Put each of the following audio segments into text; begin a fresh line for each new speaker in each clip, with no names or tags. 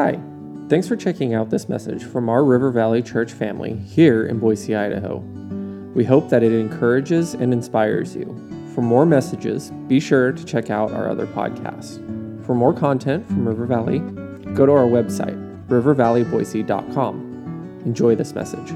Hi, thanks for checking out this message from our River Valley Church family here in Boise, Idaho. We hope that it encourages and inspires you. For more messages, be sure to check out our other podcasts. For more content from River Valley, go to our website, rivervalleyboise.com. Enjoy this message.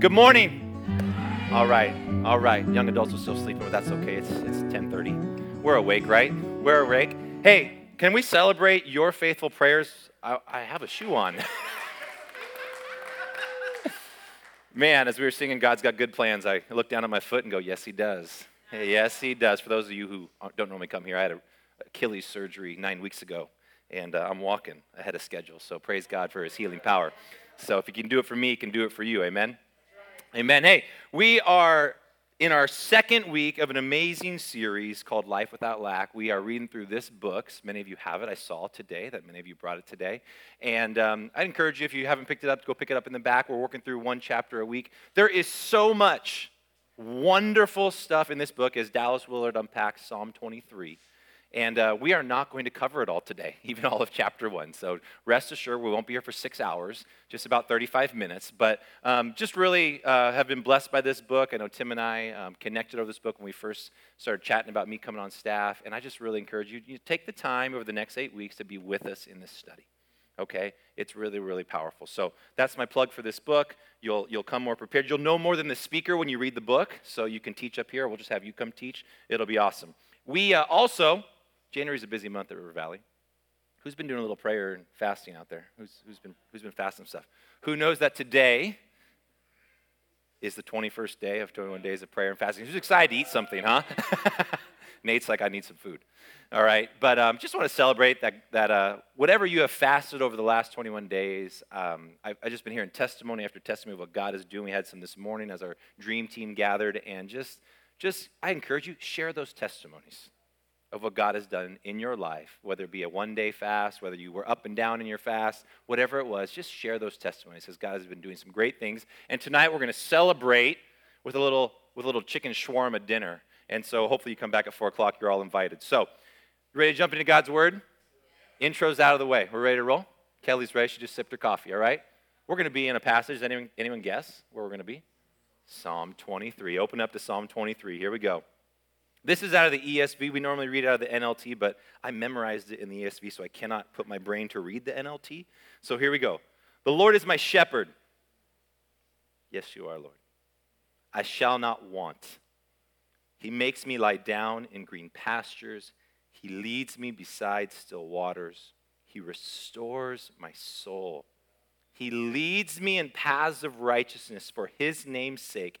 Good morning. All right, all right. Young adults are still sleeping, but that's okay. It's it's 10:30. We're awake, right? We're awake. Hey, can we celebrate your faithful prayers? I, I have a shoe on. Man, as we were singing "God's Got Good Plans," I looked down at my foot and go, "Yes, He does. Hey, yes, He does." For those of you who don't normally come here, I had a Achilles surgery nine weeks ago, and uh, I'm walking ahead of schedule. So praise God for His healing power. So if He can do it for me, He can do it for you. Amen. Amen. Hey, we are in our second week of an amazing series called Life Without Lack. We are reading through this book. Many of you have it. I saw today that many of you brought it today. And um, I'd encourage you, if you haven't picked it up, to go pick it up in the back. We're working through one chapter a week. There is so much wonderful stuff in this book as Dallas Willard unpacks Psalm 23. And uh, we are not going to cover it all today, even all of chapter one. So rest assured, we won't be here for six hours, just about 35 minutes. But um, just really uh, have been blessed by this book. I know Tim and I um, connected over this book when we first started chatting about me coming on staff. And I just really encourage you, you take the time over the next eight weeks to be with us in this study. Okay? It's really, really powerful. So that's my plug for this book. You'll, you'll come more prepared. You'll know more than the speaker when you read the book. So you can teach up here. We'll just have you come teach. It'll be awesome. We uh, also January is a busy month at River Valley. Who's been doing a little prayer and fasting out there? Who's, who's, been, who's been fasting stuff? Who knows that today is the 21st day of 21 days of prayer and fasting? Who's excited to eat something, huh? Nate's like, I need some food. All right, but um, just want to celebrate that, that uh, whatever you have fasted over the last 21 days, um, I've, I've, just been hearing testimony after testimony of what God is doing. We had some this morning as our dream team gathered, and just, just I encourage you, share those testimonies of what God has done in your life, whether it be a one day fast, whether you were up and down in your fast, whatever it was, just share those testimonies because God has been doing some great things. And tonight we're going to celebrate with a little, with a little chicken shawarma dinner. And so hopefully you come back at 4 o'clock. You're all invited. So, you ready to jump into God's Word? Intro's out of the way. We're ready to roll? Kelly's ready. She just sipped her coffee, all right? We're going to be in a passage. Anyone, anyone guess where we're going to be? Psalm 23. Open up to Psalm 23. Here we go. This is out of the ESV. We normally read out of the NLT, but I memorized it in the ESV, so I cannot put my brain to read the NLT. So here we go. The Lord is my shepherd. Yes, you are, Lord. I shall not want. He makes me lie down in green pastures. He leads me beside still waters. He restores my soul. He leads me in paths of righteousness for his name's sake.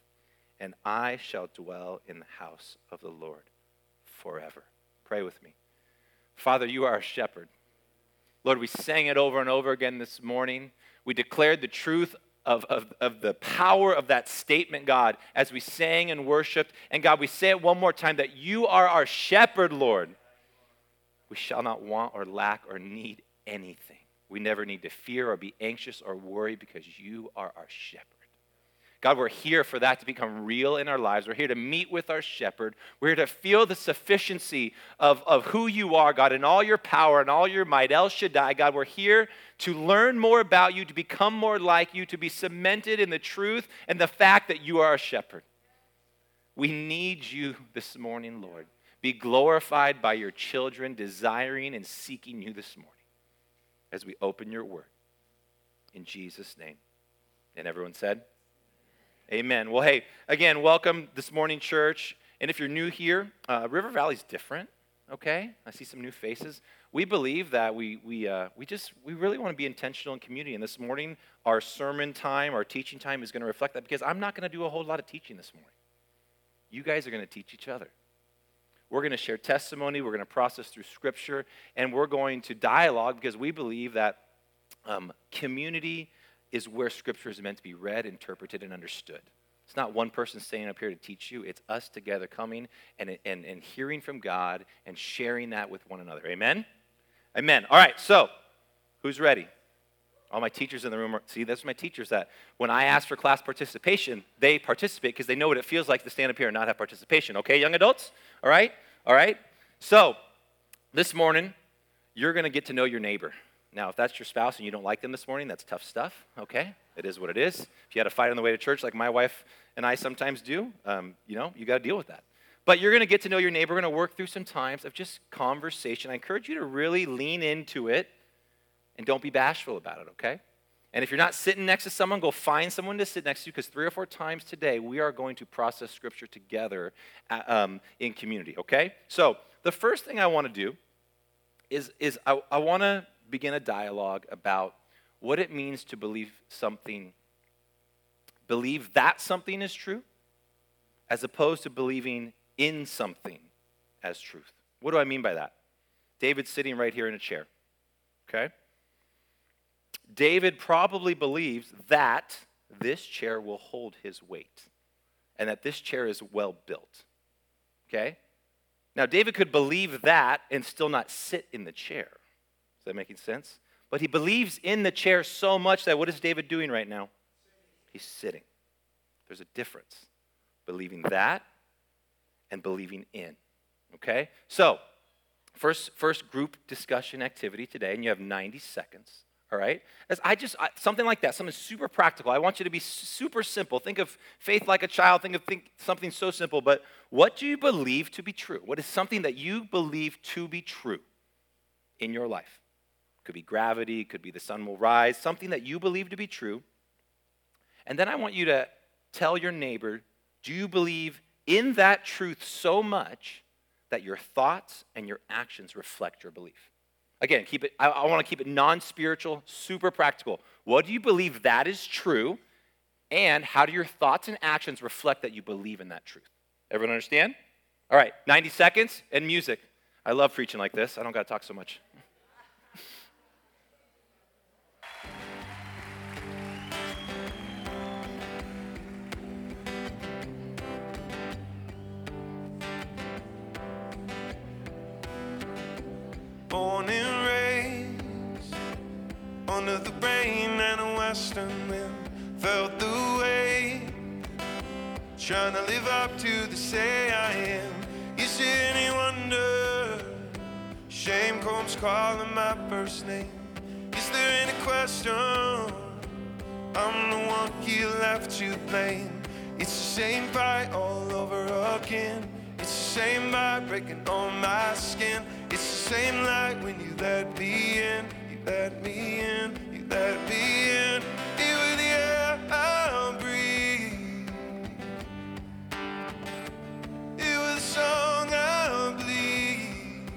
and I shall dwell in the house of the Lord forever. Pray with me. Father, you are our shepherd. Lord, we sang it over and over again this morning. We declared the truth of, of, of the power of that statement, God, as we sang and worshiped. And God, we say it one more time that you are our shepherd, Lord. We shall not want or lack or need anything. We never need to fear or be anxious or worry because you are our shepherd. God, we're here for that to become real in our lives. We're here to meet with our shepherd. We're here to feel the sufficiency of, of who you are, God, and all your power and all your might. El Shaddai, God, we're here to learn more about you, to become more like you, to be cemented in the truth and the fact that you are our shepherd. We need you this morning, Lord. Be glorified by your children, desiring and seeking you this morning as we open your word. In Jesus' name. And everyone said, Amen. Well, hey, again, welcome this morning, church. And if you're new here, uh, River Valley's different. Okay, I see some new faces. We believe that we we uh, we just we really want to be intentional in community. And this morning, our sermon time, our teaching time, is going to reflect that because I'm not going to do a whole lot of teaching this morning. You guys are going to teach each other. We're going to share testimony. We're going to process through Scripture. And we're going to dialogue because we believe that um, community is where Scripture is meant to be read, interpreted, and understood. It's not one person staying up here to teach you. It's us together coming and, and, and hearing from God and sharing that with one another. Amen? Amen. All right, so who's ready? All my teachers in the room are, see, that's my teachers that when I ask for class participation, they participate because they know what it feels like to stand up here and not have participation. Okay, young adults? All right? All right? So, this morning, you're going to get to know your neighbor. Now, if that's your spouse and you don't like them this morning, that's tough stuff, okay? It is what it is. If you had a fight on the way to church like my wife and I sometimes do, um, you know, you got to deal with that. But you're going to get to know your neighbor. We're going to work through some times of just conversation. I encourage you to really lean into it and don't be bashful about it, okay? And if you're not sitting next to someone, go find someone to sit next to you because three or four times today we are going to process Scripture together um, in community, okay? So the first thing I want to do is, is I, I want to begin a dialogue about what it means to believe something believe that something is true as opposed to believing in something as truth. What do I mean by that? David's sitting right here in a chair. Okay? David probably believes that this chair will hold his weight and that this chair is well built. Okay? Now, David could believe that and still not sit in the chair. Is that making sense? But he believes in the chair so much that what is David doing right now? He's sitting. There's a difference. Believing that and believing in. Okay? So, first, first group discussion activity today, and you have 90 seconds. All right? As I just, I, something like that, something super practical. I want you to be super simple. Think of faith like a child. Think of think something so simple. But what do you believe to be true? What is something that you believe to be true in your life? Could be gravity, could be the sun will rise, something that you believe to be true. And then I want you to tell your neighbor, do you believe in that truth so much that your thoughts and your actions reflect your belief? Again, keep it, I, I want to keep it non spiritual, super practical. What do you believe that is true? And how do your thoughts and actions reflect that you believe in that truth? Everyone understand? All right, 90 seconds and music. I love preaching like this. I don't got to talk so much.
Under the rain and a western wind felt the way. Trying to live up to the say I am. Is it any wonder? Shame comes calling my first name. Is there any question? I'm the one he left to blame it's the same fight all over again. It's the same breaking on my skin. It's the same light when you let me in let me in, you let me in. Were the air I breathe. You were the song I bleed.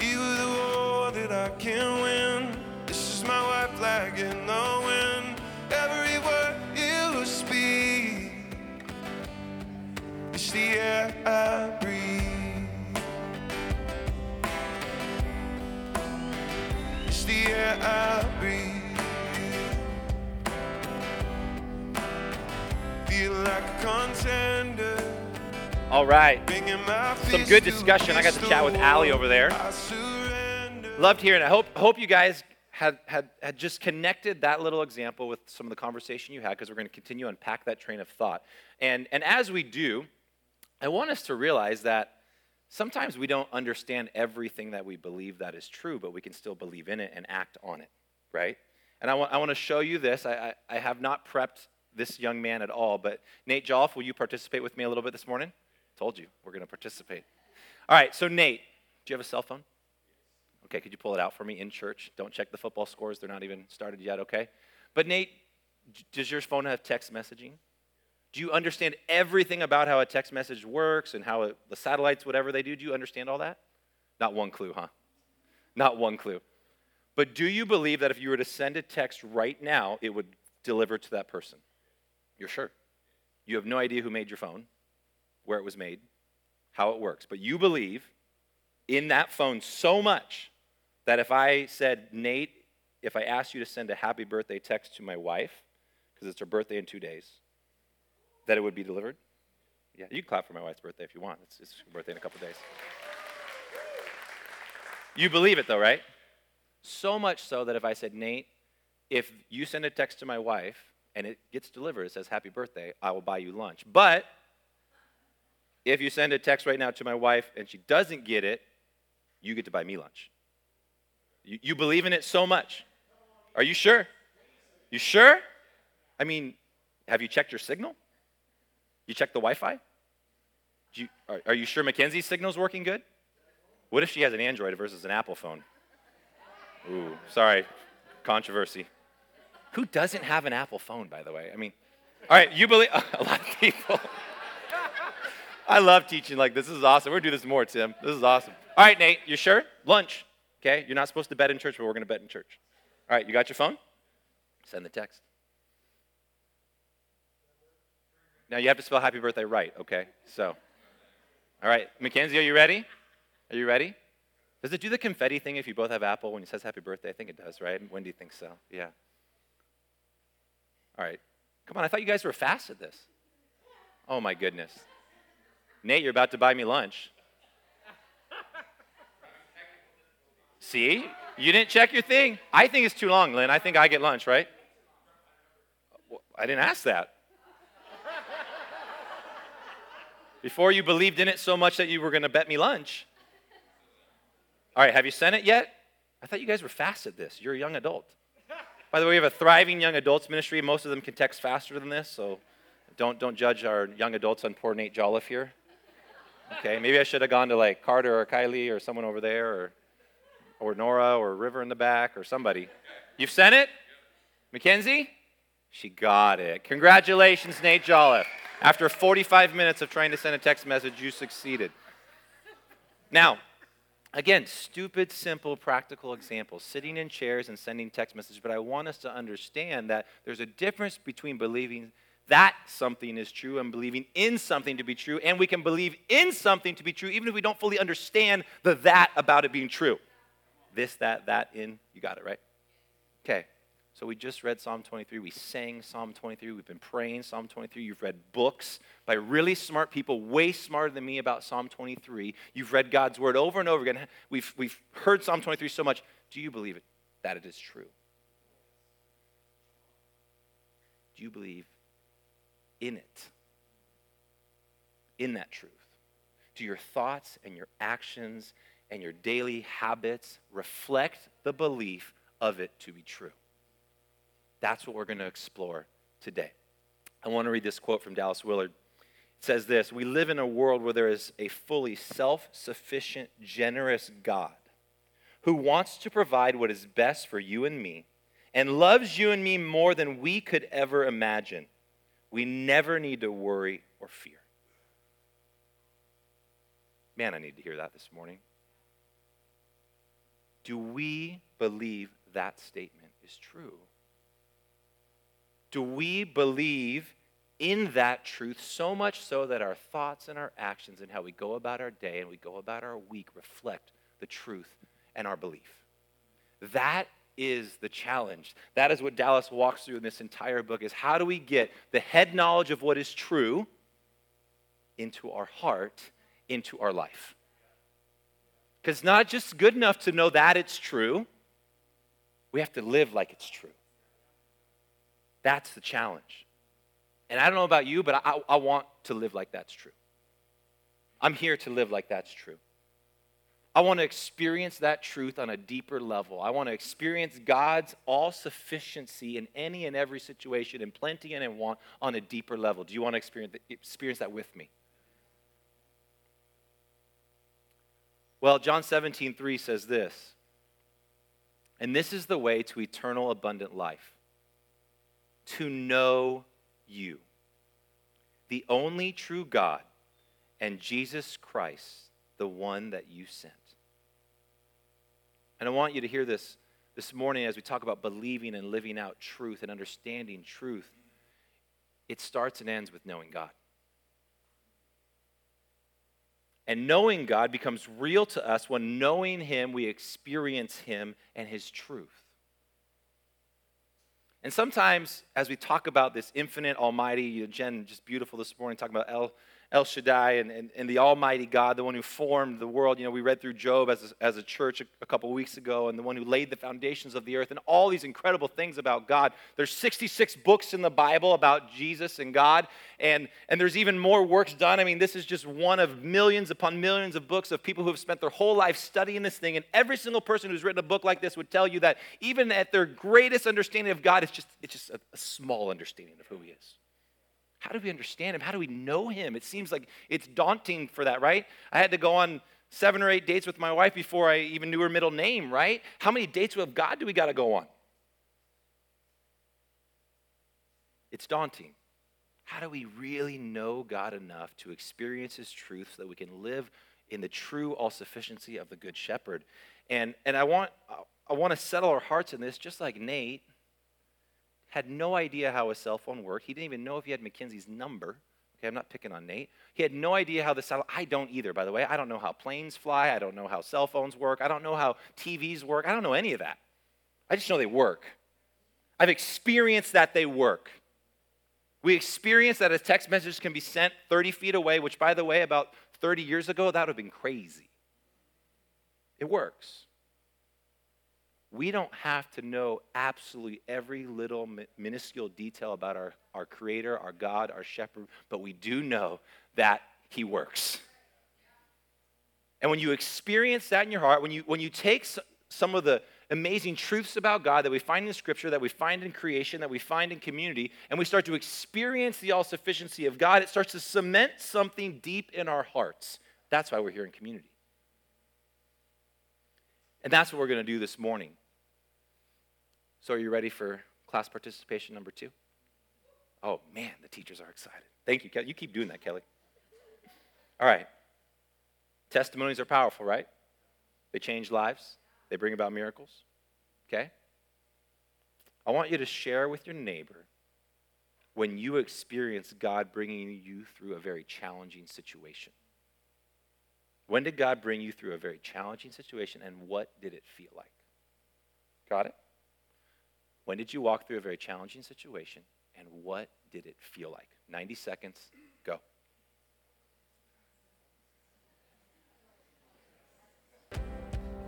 You were the war that I can win.
All right. Some good discussion. I got to chat with Allie over there. Loved hearing it. I hope, hope you guys had, had, had just connected that little example with some of the conversation you had because we're going to continue unpack that train of thought. And, and as we do, I want us to realize that Sometimes we don't understand everything that we believe that is true, but we can still believe in it and act on it, right? And I want, I want to show you this. I, I, I have not prepped this young man at all, but Nate Jolf, will you participate with me a little bit this morning? Told you, we're going to participate. All right, so Nate, do you have a cell phone? Okay, could you pull it out for me in church? Don't check the football scores, they're not even started yet, okay? But Nate, does your phone have text messaging? Do you understand everything about how a text message works and how it, the satellites, whatever they do? Do you understand all that? Not one clue, huh? Not one clue. But do you believe that if you were to send a text right now, it would deliver to that person? You're sure? You have no idea who made your phone. where it was made, how it works, but you believe in that phone so much that if I said, Nate, if I asked you to send a happy birthday text to my wife, because it's her birthday in two days, that it would be delivered? Yeah, you can clap for my wife's birthday if you want. It's, it's her birthday in a couple days. You believe it though, right? So much so that if I said, Nate, if you send a text to my wife and it gets delivered, it says happy birthday, I will buy you lunch. But if you send a text right now to my wife and she doesn't get it, you get to buy me lunch. You, you believe in it so much. Are you sure? You sure? I mean, have you checked your signal? You checked the Wi Fi? Are, are you sure Mackenzie's signal's working good? What if she has an Android versus an Apple phone? Ooh, sorry, controversy. Who doesn't have an Apple phone, by the way? I mean, all right, you believe a lot of people. I love teaching like this. This is awesome. We're gonna do this more, Tim. This is awesome. All right, Nate, you sure? Lunch. Okay, you're not supposed to bet in church, but we're gonna bet in church. All right, you got your phone? Send the text. Now you have to spell happy birthday right, okay? So, all right, Mackenzie, are you ready? Are you ready? Does it do the confetti thing if you both have Apple when it says happy birthday? I think it does, right? When do you think so? Yeah. All right. Come on, I thought you guys were fast at this. Oh my goodness. Nate, you're about to buy me lunch. See? You didn't check your thing. I think it's too long, Lynn. I think I get lunch, right? I didn't ask that. Before you believed in it so much that you were going to bet me lunch. All right, have you sent it yet? I thought you guys were fast at this. You're a young adult. By the way, we have a thriving young adults ministry. Most of them can text faster than this, so don't, don't judge our young adults on poor Nate Jolliffe here. Okay, maybe I should have gone to like Carter or Kylie or someone over there or, or Nora or River in the back or somebody. You've sent it? Mackenzie? She got it. Congratulations, Nate Jolliffe. After 45 minutes of trying to send a text message, you succeeded. Now, Again, stupid, simple, practical examples, sitting in chairs and sending text messages, but I want us to understand that there's a difference between believing that something is true and believing in something to be true, and we can believe in something to be true even if we don't fully understand the that about it being true. This, that, that, in, you got it, right? Okay. So we just read Psalm 23. We sang Psalm 23. We've been praying Psalm 23. You've read books by really smart people, way smarter than me about Psalm 23. You've read God's word over and over again. We've, we've heard Psalm 23 so much. Do you believe it, that it is true? Do you believe in it? In that truth? Do your thoughts and your actions and your daily habits reflect the belief of it to be true? That's what we're going to explore today. I want to read this quote from Dallas Willard. It says this We live in a world where there is a fully self sufficient, generous God who wants to provide what is best for you and me and loves you and me more than we could ever imagine. We never need to worry or fear. Man, I need to hear that this morning. Do we believe that statement is true? Do we believe in that truth so much so that our thoughts and our actions and how we go about our day and we go about our week reflect the truth and our belief? That is the challenge. That is what Dallas walks through in this entire book is how do we get the head knowledge of what is true into our heart, into our life? Because not just good enough to know that it's true. We have to live like it's true. That's the challenge. And I don't know about you, but I, I want to live like that's true. I'm here to live like that's true. I want to experience that truth on a deeper level. I want to experience God's all sufficiency in any and every situation, in plenty and in want, on a deeper level. Do you want to experience, experience that with me? Well, John 17, 3 says this. And this is the way to eternal abundant life to know you, the only true God, and Jesus Christ, the one that you sent. And I want you to hear this this morning as we talk about believing and living out truth and understanding truth. It starts and ends with knowing God. And knowing God becomes real to us when knowing Him, we experience Him and His truth. And sometimes, as we talk about this infinite, almighty, Jen, just beautiful this morning, talking about El, El Shaddai and, and, and, the Almighty God, the one who formed the world. You know, we read through Job as a, as a church a, a couple weeks ago, and the one who laid the foundations of the earth, and all these incredible things about God. There's 66 books in the Bible about Jesus and God, and, and there's even more works done. I mean, this is just one of millions upon millions of books of people who have spent their whole life studying this thing, and every single person who's written a book like this would tell you that even at their greatest understanding of God, it's just, it's just a, a small understanding of who He is. How do we understand him? How do we know him? It seems like it's daunting for that, right? I had to go on seven or eight dates with my wife before I even knew her middle name, right? How many dates with God do we got to go on? It's daunting. How do we really know God enough to experience his truth so that we can live in the true all sufficiency of the Good Shepherd? And, and I, want, I want to settle our hearts in this, just like Nate had no idea how a cell phone worked. He didn't even know if he had Mackenzie's number. Okay, I'm not picking on Nate. He had no idea how the satellite, I don't either, by the way. I don't know how planes fly. I don't know how cell phones work. I don't know how TVs work. I don't know any of that. I just know they work. I've experienced that they work. We experience that a text message can be sent 30 feet away, which, by the way, about 30 years ago, that would have been crazy. It works we don't have to know absolutely every little minuscule detail about our, our Creator, our God, our Shepherd, but we do know that He works. And when you experience that in your heart, when you, when you take some of the amazing truths about God that we find in Scripture, that we find in creation, that we find in community, and we start to experience the all sufficiency of God, it starts to cement something deep in our hearts. That's why we're here in community. And that's what we're going to do this morning. So, are you ready for class participation number two? Oh, man, the teachers are excited. Thank you, Kelly. You keep doing that, Kelly. All right. Testimonies are powerful, right? They change lives, they bring about miracles. Okay? I want you to share with your neighbor when you experience God bringing you through a very challenging situation. When did God bring you through a very challenging situation, and what did it feel like? Got it? When did you walk through a very challenging situation and what did it feel like? 90 seconds, go.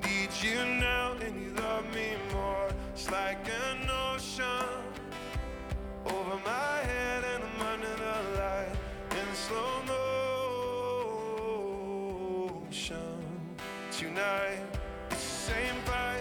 Need you now and you love me more. It's like an ocean over my head and I'm under the light in slow motion tonight. The same fight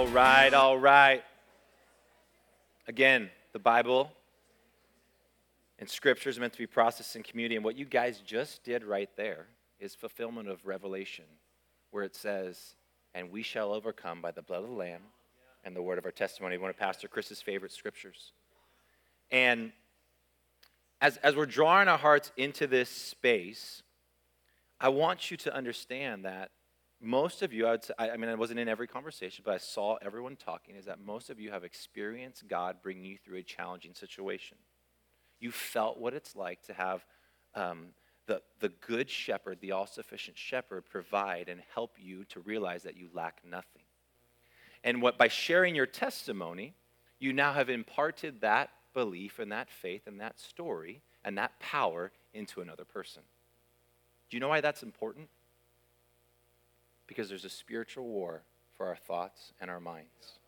All right, all right. Again, the Bible and Scripture is meant to be processed in community. And what you guys just did right there is fulfillment of Revelation, where it says, And we shall overcome by the blood of the Lamb and the word of our testimony, one of Pastor Chris's favorite scriptures. And as, as we're drawing our hearts into this space, I want you to understand that most of you, I, would say, I, I mean, I wasn't in every conversation, but I saw everyone talking, is that most of you have experienced God bringing you through a challenging situation. You felt what it's like to have um, the, the good shepherd, the all sufficient shepherd, provide and help you to realize that you lack nothing. And what by sharing your testimony, you now have imparted that belief and that faith and that story and that power into another person. Do you know why that's important? Because there's a spiritual war for our thoughts and our minds.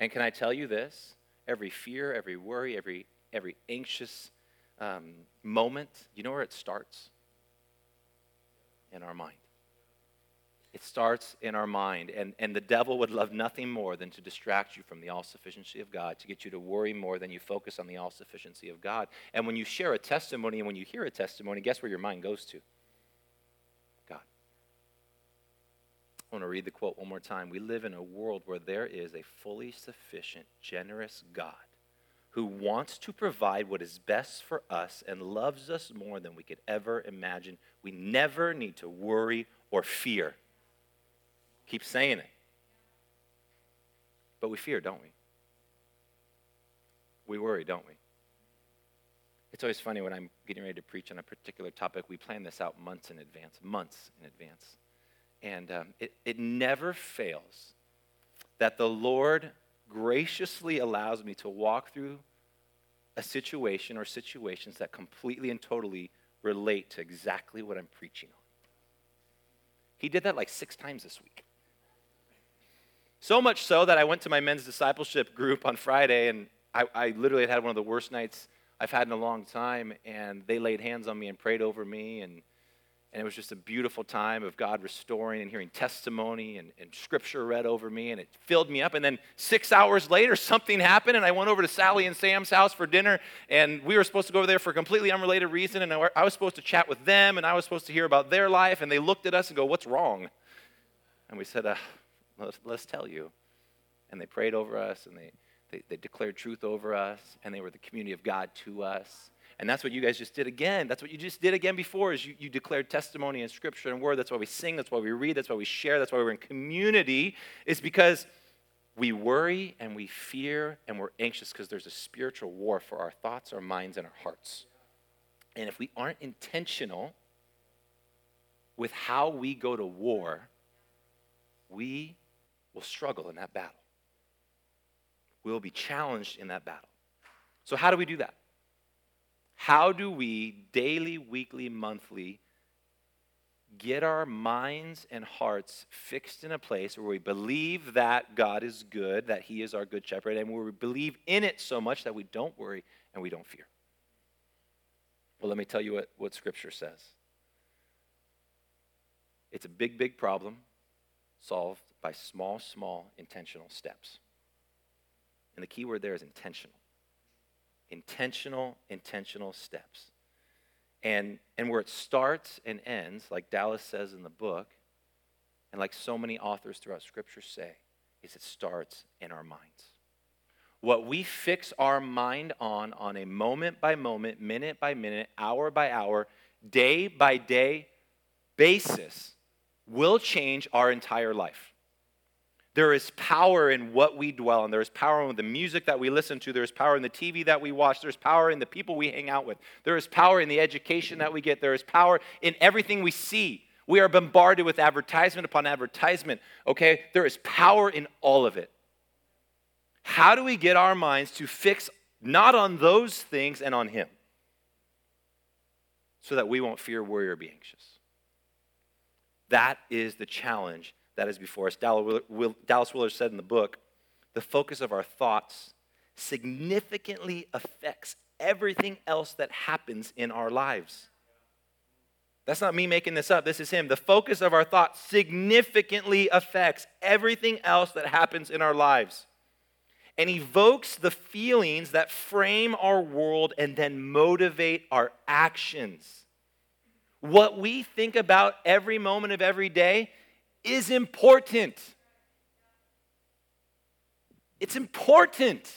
And can I tell you this? Every fear, every worry, every, every anxious um, moment, you know where it starts? In our mind. It starts in our mind. And, and the devil would love nothing more than to distract you from the all sufficiency of God, to get you to worry more than you focus on the all sufficiency of God. And when you share a testimony and when you hear a testimony, guess where your mind goes to? God. I want to read the quote one more time. We live in a world where there is a fully sufficient, generous God who wants to provide what is best for us and loves us more than we could ever imagine. We never need to worry or fear. Keep saying it. But we fear, don't we? We worry, don't we? It's always funny when I'm getting ready to preach on a particular topic, we plan this out months in advance, months in advance. And um, it, it never fails that the Lord graciously allows me to walk through a situation or situations that completely and totally relate to exactly what I'm preaching on. He did that like six times this week. So much so that I went to my men's discipleship group on Friday, and I, I literally had one of the worst nights I've had in a long time, and they laid hands on me and prayed over me, and and it was just a beautiful time of God restoring and hearing testimony and, and, scripture read over me, and it filled me up. And then six hours later, something happened, and I went over to Sally and Sam's house for dinner, and we were supposed to go over there for a completely unrelated reason, and I was supposed to chat with them, and I was supposed to hear about their life, and they looked at us and go, What's wrong? And we said, uh, let's, let's tell you. And they prayed over us, and they, they, they declared truth over us, and they were the community of God to us. And that's what you guys just did again. That's what you just did again before is you, you declared testimony and scripture and word. That's why we sing. That's why we read. That's why we share. That's why we're in community is because we worry and we fear and we're anxious because there's a spiritual war for our thoughts, our minds, and our hearts. And if we aren't intentional with how we go to war, we will struggle in that battle. We will be challenged in that battle. So, how do we do that? How do we daily, weekly, monthly get our minds and hearts fixed in a place where we believe that God is good, that He is our good shepherd, and where we believe in it so much that we don't worry and we don't fear? Well, let me tell you what, what Scripture says. It's a big, big problem solved by small, small intentional steps. And the key word there is intentional intentional, intentional steps. And, and where it starts and ends, like Dallas says in the book, and like so many authors throughout Scripture say, is it starts in our minds. What we fix our mind on, on a moment by moment, minute by minute, hour by hour, day by day basis, will change our entire life. There is power in what we dwell on. There is power in the music that we listen to. There is power in the TV that we watch. There's power in the people we hang out with. There is power in the education that we get. There is power in everything we see. We are bombarded with advertisement upon advertisement, okay? There is power in all of it. How do we get our minds to fix not on those things and on Him so that we won't fear, worry, or be anxious? That is the challenge that is before us. Dallas Willard said in the book the focus of our thoughts significantly affects everything else that happens in our lives. That's not me making this up. This is him. The focus of our thoughts significantly affects everything else that happens in our lives and evokes the feelings that frame our world and then motivate our actions. What we think about every moment of every day is important. It's important.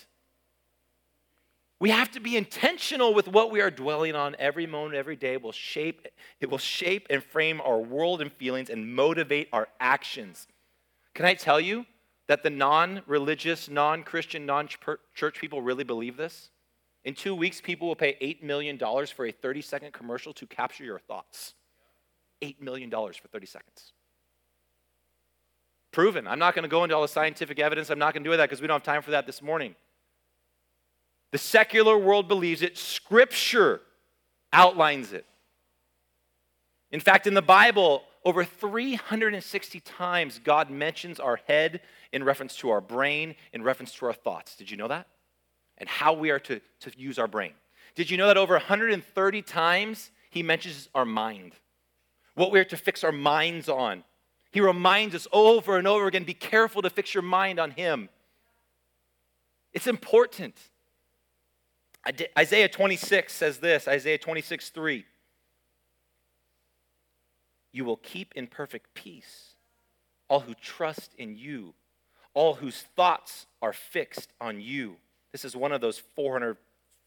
We have to be intentional with what we are dwelling on every moment, every day. Will shape, it will shape and frame our world and feelings and motivate our actions. Can I tell you that the non religious, non Christian, non church people really believe this? In two weeks, people will pay $8 million for a 30 second commercial to capture your thoughts. $8 million for 30 seconds. Proven. I'm not going to go into all the scientific evidence. I'm not going to do that because we don't have time for that this morning. The secular world believes it, Scripture outlines it. In fact, in the Bible, over 360 times, God mentions our head in reference to our brain, in reference to our thoughts. Did you know that? And how we are to, to use our brain. Did you know that over 130 times, He mentions our mind? What we are to fix our minds on. He reminds us over and over again be careful to fix your mind on Him. It's important. Isaiah 26 says this Isaiah 26, 3. You will keep in perfect peace all who trust in you, all whose thoughts are fixed on you. This is one of those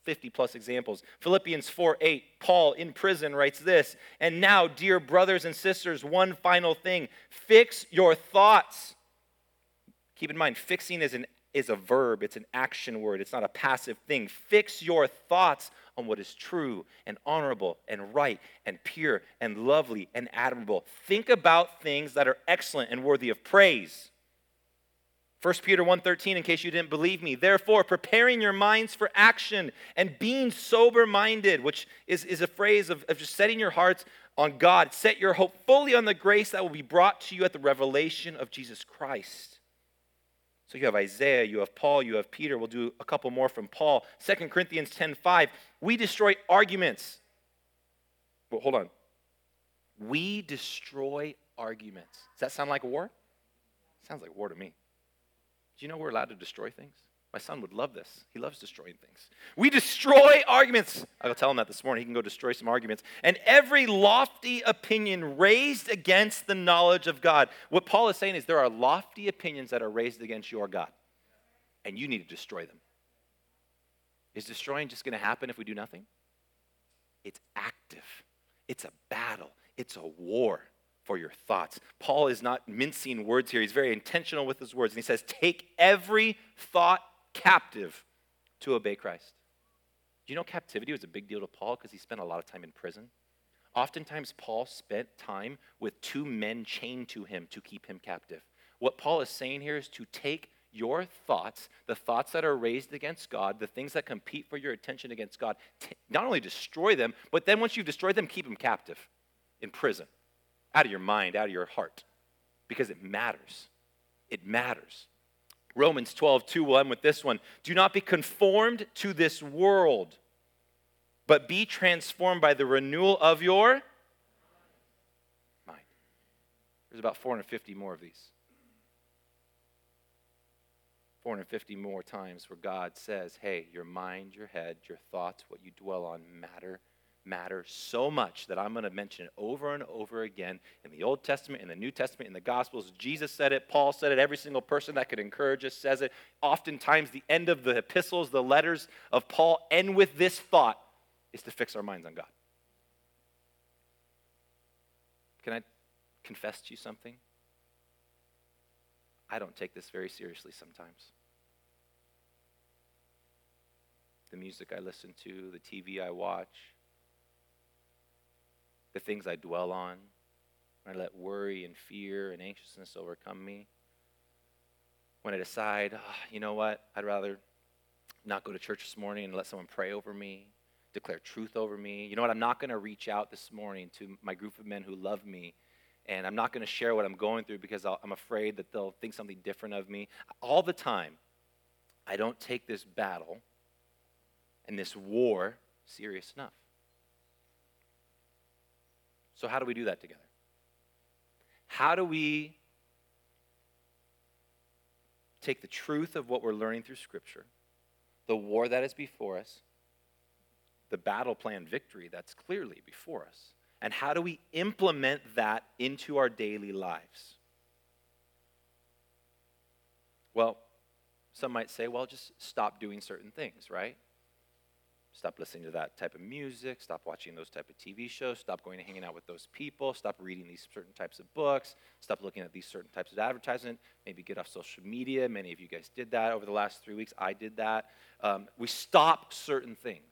450 plus examples. Philippians 4 8, Paul in prison writes this And now, dear brothers and sisters, one final thing fix your thoughts. Keep in mind, fixing is an is a verb, it's an action word, it's not a passive thing. Fix your thoughts on what is true and honorable and right and pure and lovely and admirable. Think about things that are excellent and worthy of praise. 1 Peter 1:13 in case you didn't believe me. Therefore, preparing your minds for action and being sober-minded, which is, is a phrase of, of just setting your hearts on God. Set your hope fully on the grace that will be brought to you at the revelation of Jesus Christ. So you have Isaiah, you have Paul, you have Peter. We'll do a couple more from Paul. 2 Corinthians 10:5. We destroy arguments. Well, hold on. We destroy arguments. Does that sound like war? Sounds like war to me. Do you know we're allowed to destroy things? My son would love this. He loves destroying things. We destroy arguments. I'll tell him that this morning. He can go destroy some arguments. And every lofty opinion raised against the knowledge of God. What Paul is saying is there are lofty opinions that are raised against your God, and you need to destroy them. Is destroying just going to happen if we do nothing? It's active, it's a battle, it's a war for your thoughts. Paul is not mincing words here. He's very intentional with his words. And he says, Take every thought captive to obey Christ. Do you know captivity was a big deal to Paul because he spent a lot of time in prison? Oftentimes, Paul spent time with two men chained to him to keep him captive. What Paul is saying here is to take your thoughts, the thoughts that are raised against God, the things that compete for your attention against God, t- not only destroy them, but then once you've destroyed them, keep them captive in prison, out of your mind, out of your heart, because it matters. It matters. Romans 12, 2 will end with this one. Do not be conformed to this world, but be transformed by the renewal of your mind. There's about 450 more of these. 450 more times where God says, hey, your mind, your head, your thoughts, what you dwell on matter matter so much that I'm going to mention it over and over again in the Old Testament, in the New Testament, in the Gospels. Jesus said it, Paul said it, every single person that could encourage us says it. Oftentimes, the end of the epistles, the letters of Paul end with this thought is to fix our minds on God. Can I confess to you something? I don't take this very seriously sometimes. The music I listen to, the TV I watch, the things I dwell on, when I let worry and fear and anxiousness overcome me, when I decide, oh, you know what, I'd rather not go to church this morning and let someone pray over me, declare truth over me. You know what, I'm not going to reach out this morning to my group of men who love me and I'm not going to share what I'm going through because i am afraid that they'll think something different of me. All the time, I don't take this battle and this war serious enough. So, how do we do that together? How do we take the truth of what we're learning through Scripture, the war that is before us, the battle plan victory that's clearly before us, and how do we implement that into our daily lives? Well, some might say, well, just stop doing certain things, right? Stop listening to that type of music. Stop watching those type of TV shows. Stop going and hanging out with those people. Stop reading these certain types of books. Stop looking at these certain types of advertisement. Maybe get off social media. Many of you guys did that over the last three weeks. I did that. Um, we stop certain things.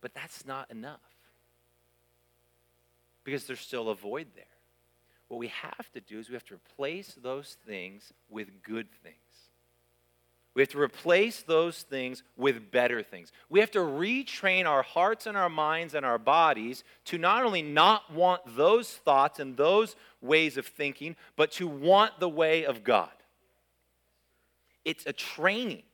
But that's not enough because there's still a void there. What we have to do is we have to replace those things with good things. We have to replace those things with better things. We have to retrain our hearts and our minds and our bodies to not only not want those thoughts and those ways of thinking, but to want the way of God. It's a training.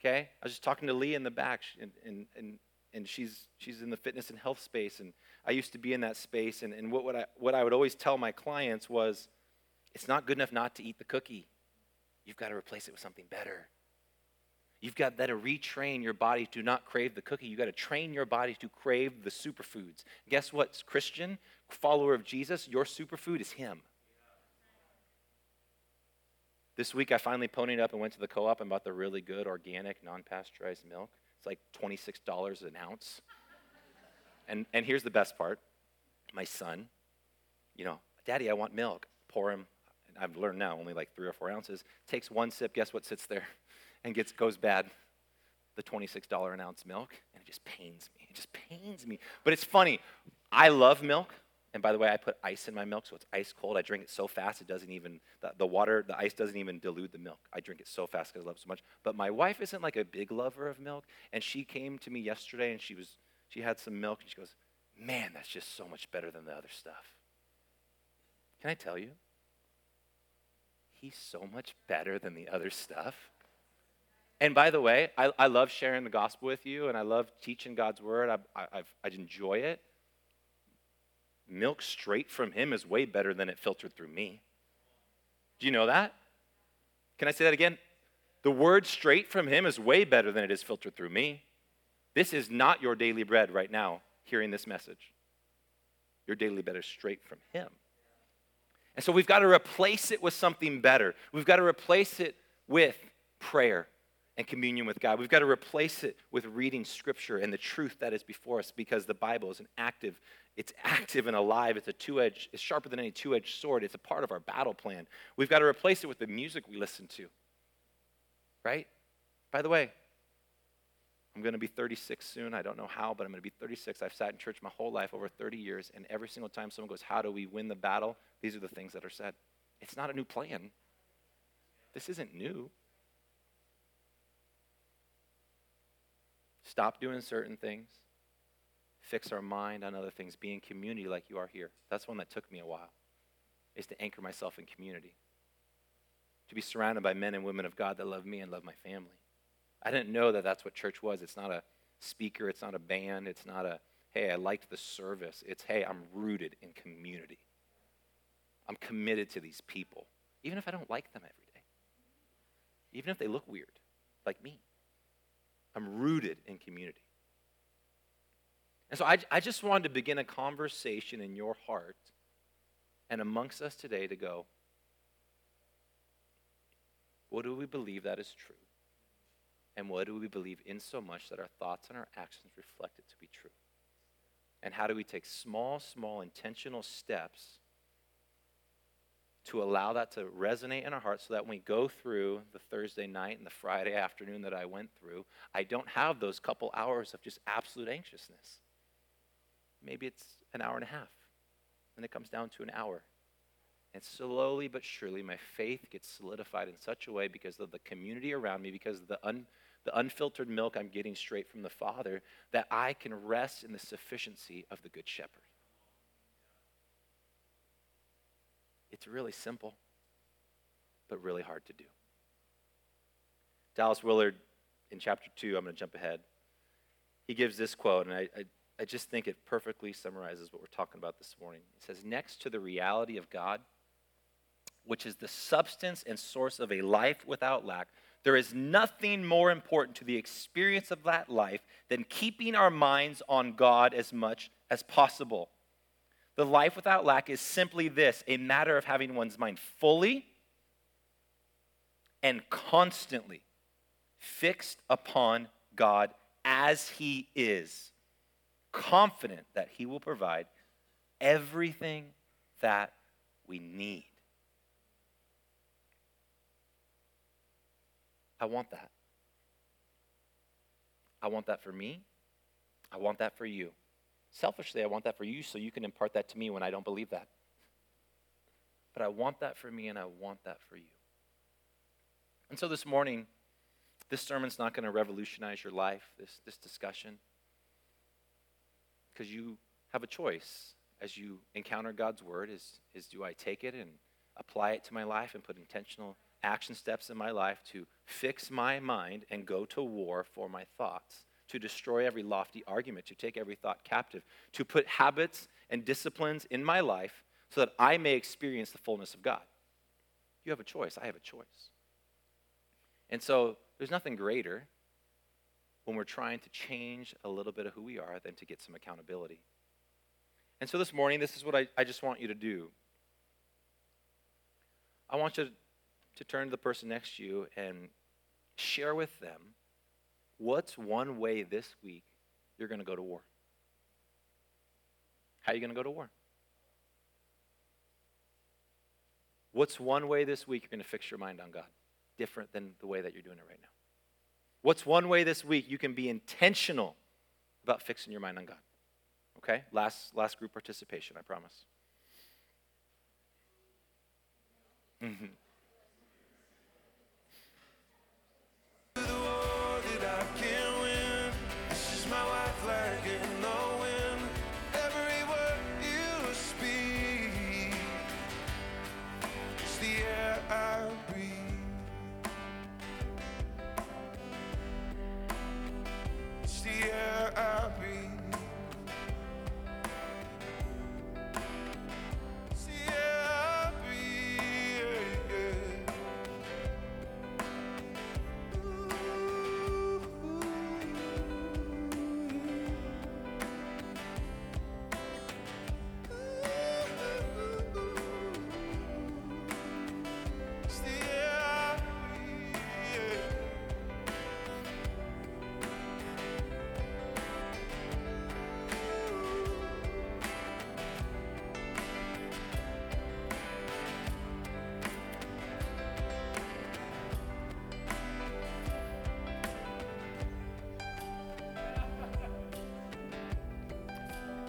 Okay? I was just talking to Lee in the back, and, and, and, and she's, she's in the fitness and health space, and I used to be in that space. And, and what, would I, what I would always tell my clients was it's not good enough not to eat the cookie. You've got to replace it with something better. You've got to retrain your body to not crave the cookie. You've got to train your body to crave the superfoods. Guess what, Christian, follower of Jesus, your superfood is Him. This week, I finally ponied up and went to the co op and bought the really good organic, non pasteurized milk. It's like $26 an ounce. And, and here's the best part my son, you know, Daddy, I want milk. Pour him I've learned now, only like three or four ounces, takes one sip, guess what sits there and gets goes bad? The $26 an ounce milk, and it just pains me. It just pains me. But it's funny. I love milk. And by the way, I put ice in my milk, so it's ice cold. I drink it so fast, it doesn't even, the, the water, the ice doesn't even dilute the milk. I drink it so fast because I love it so much. But my wife isn't like a big lover of milk. And she came to me yesterday and she was, she had some milk and she goes, Man, that's just so much better than the other stuff. Can I tell you? He's so much better than the other stuff. And by the way, I, I love sharing the gospel with you and I love teaching God's word. I, I, I enjoy it. Milk straight from him is way better than it filtered through me. Do you know that? Can I say that again? The word straight from him is way better than it is filtered through me. This is not your daily bread right now, hearing this message. Your daily bread is straight from him. And so we've got to replace it with something better. We've got to replace it with prayer and communion with God. We've got to replace it with reading scripture and the truth that is before us because the Bible is an active, it's active and alive. It's a two-edged, it's sharper than any two-edged sword. It's a part of our battle plan. We've got to replace it with the music we listen to. Right? By the way, I'm going to be 36 soon. I don't know how, but I'm going to be 36. I've sat in church my whole life, over 30 years, and every single time someone goes, How do we win the battle? These are the things that are said. It's not a new plan. This isn't new. Stop doing certain things. Fix our mind on other things. Be in community like you are here. That's one that took me a while, is to anchor myself in community. To be surrounded by men and women of God that love me and love my family. I didn't know that that's what church was. It's not a speaker, it's not a band, it's not a, hey, I liked the service. It's, hey, I'm rooted in community. I'm committed to these people, even if I don't like them every day, even if they look weird, like me. I'm rooted in community. And so I, I just wanted to begin a conversation in your heart and amongst us today to go, what do we believe that is true? And what do we believe in so much that our thoughts and our actions reflect it to be true? And how do we take small, small, intentional steps to allow that to resonate in our hearts so that when we go through the Thursday night and the Friday afternoon that I went through, I don't have those couple hours of just absolute anxiousness. Maybe it's an hour and a half, and it comes down to an hour. And slowly but surely, my faith gets solidified in such a way because of the community around me, because of the un, the unfiltered milk I'm getting straight from the Father, that I can rest in the sufficiency of the Good Shepherd. It's really simple, but really hard to do. Dallas Willard, in chapter 2, I'm going to jump ahead. He gives this quote, and I, I, I just think it perfectly summarizes what we're talking about this morning. He says, Next to the reality of God, which is the substance and source of a life without lack, there is nothing more important to the experience of that life than keeping our minds on God as much as possible. The life without lack is simply this a matter of having one's mind fully and constantly fixed upon God as He is, confident that He will provide everything that we need. I want that. I want that for me. I want that for you. Selfishly, I want that for you so you can impart that to me when I don't believe that. But I want that for me and I want that for you. And so this morning, this sermon's not going to revolutionize your life, this, this discussion, because you have a choice as you encounter God's word is, is do I take it and apply it to my life and put intentional action steps in my life to fix my mind and go to war for my thoughts, to destroy every lofty argument, to take every thought captive, to put habits and disciplines in my life so that I may experience the fullness of God. You have a choice. I have a choice. And so there's nothing greater when we're trying to change a little bit of who we are than to get some accountability. And so this morning, this is what I, I just want you to do. I want you to turn to the person next to you and share with them what's one way this week you're going to go to war. How are you going to go to war? What's one way this week you're going to fix your mind on God, different than the way that you're doing it right now? What's one way this week you can be intentional about fixing your mind on God? Okay? Last, last group participation, I promise. Mm-hmm.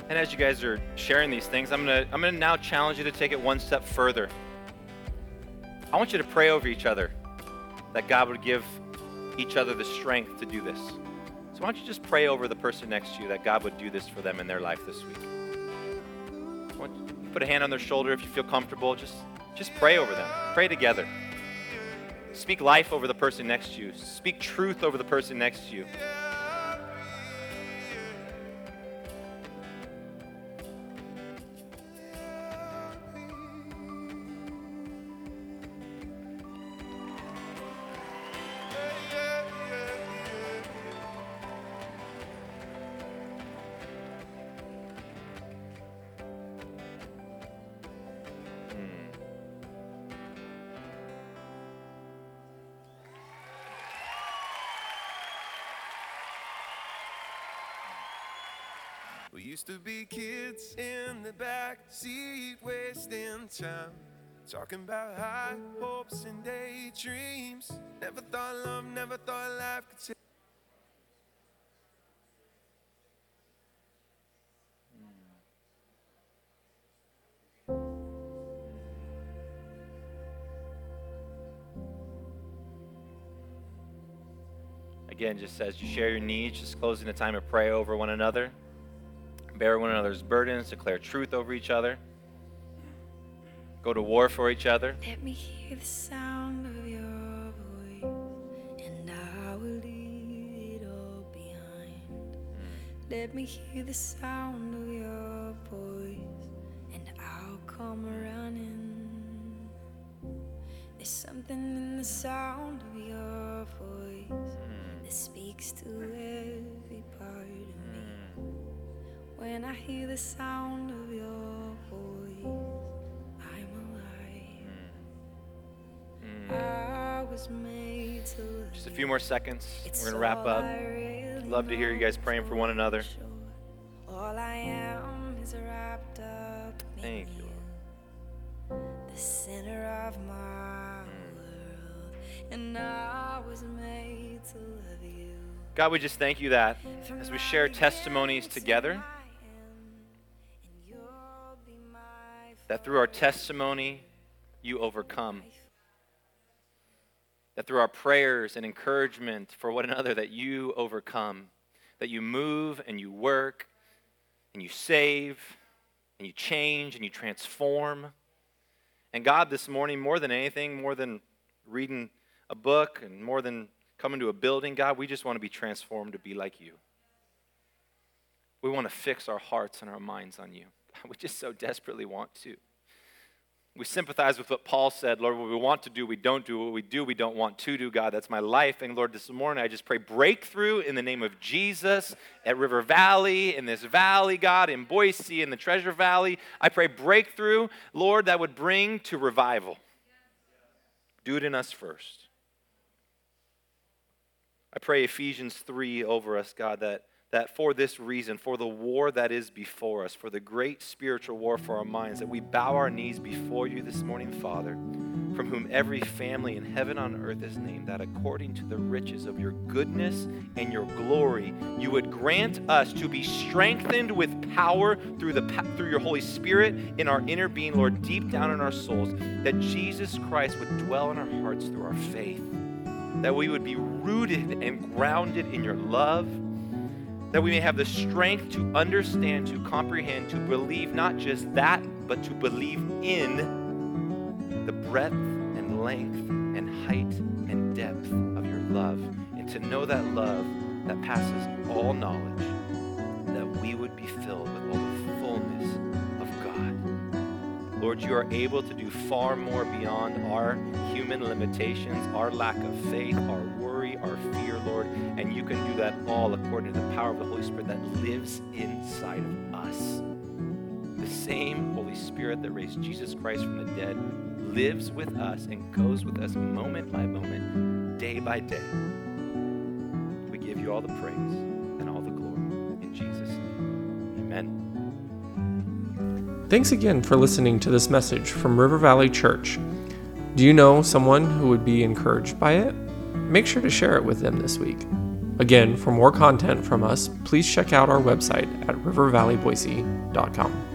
And as you guys are sharing these things, I'm gonna I'm gonna now challenge you to take it one step further. I want you to pray over each other that God would give each other the strength to do this. So why don't you just pray over the person next to you that God would do this for them in their life this week? put a hand on their shoulder if you feel comfortable. Just just pray over them. Pray together. Speak life over the person next to you. Speak truth over the person next to you.
To be kids in the back seat, wasting time. Talking about high hopes and daydreams. Never thought love, never thought life could take.
Again, just as you share your needs, just closing the time of prayer over one another bear one another's burdens, declare truth over each other, go to war for each other.
Let me hear the sound of your voice, and I will leave it all behind. Let me hear the sound of your voice, and I'll come running. There's something in the sound of your voice mm. that speaks to every part of me. When I hear the sound of your voice, I'm alive. Mm. I was made to
just a few more seconds. We're going to wrap up. Love to hear you guys praying for one another.
All I am is wrapped up in
Thank you, Lord.
the center of my world, and I was made to love you.
God, we just thank you that as we share testimonies
to
together, that through our testimony, you overcome. That through our prayers and encouragement for one another, that you overcome. That you move and you work and you save and you change and you transform. And God, this morning, more than anything, more than reading a book and more than coming to a building, God, we just want to be transformed to be like you. We want to fix our hearts and our minds on you. We just so desperately want to. We sympathize with what Paul said, Lord, what we want to do, we don't do. What we do, we don't want to do, God. That's my life. And Lord, this morning I just pray breakthrough in the name of Jesus at River Valley, in this valley, God, in Boise, in the Treasure Valley. I pray breakthrough, Lord, that would bring to revival. Do it in us first. I pray Ephesians 3 over us, God, that, that for this reason, for the war that is before us, for the great spiritual war for our minds, that we bow our knees before you this morning, Father, from whom every family in heaven on earth is named, that according to the riches of your goodness and your glory, you would grant us to be strengthened with power through, the, through your Holy Spirit in our inner being, Lord, deep down in our souls, that Jesus Christ would dwell in our hearts through our faith that we would be rooted and grounded in your love, that we may have the strength to understand, to comprehend, to believe not just that, but to believe in the breadth and length and height and depth of your love, and to know that love that passes all knowledge, that we would be filled with all the fullness of God. Lord, you are able to do far more beyond our human limitations, our lack of faith, our worry, our fear, Lord. And you can do that all according to the power of the Holy Spirit that lives inside of us. The same Holy Spirit that raised Jesus Christ from the dead lives with us and goes with us moment by moment, day by day. We give you all the praise and all the glory. In Jesus' name, amen.
Thanks again for listening to this message from River Valley Church. Do you know someone who would be encouraged by it? Make sure to share it with them this week. Again, for more content from us, please check out our website at rivervalleyboise.com.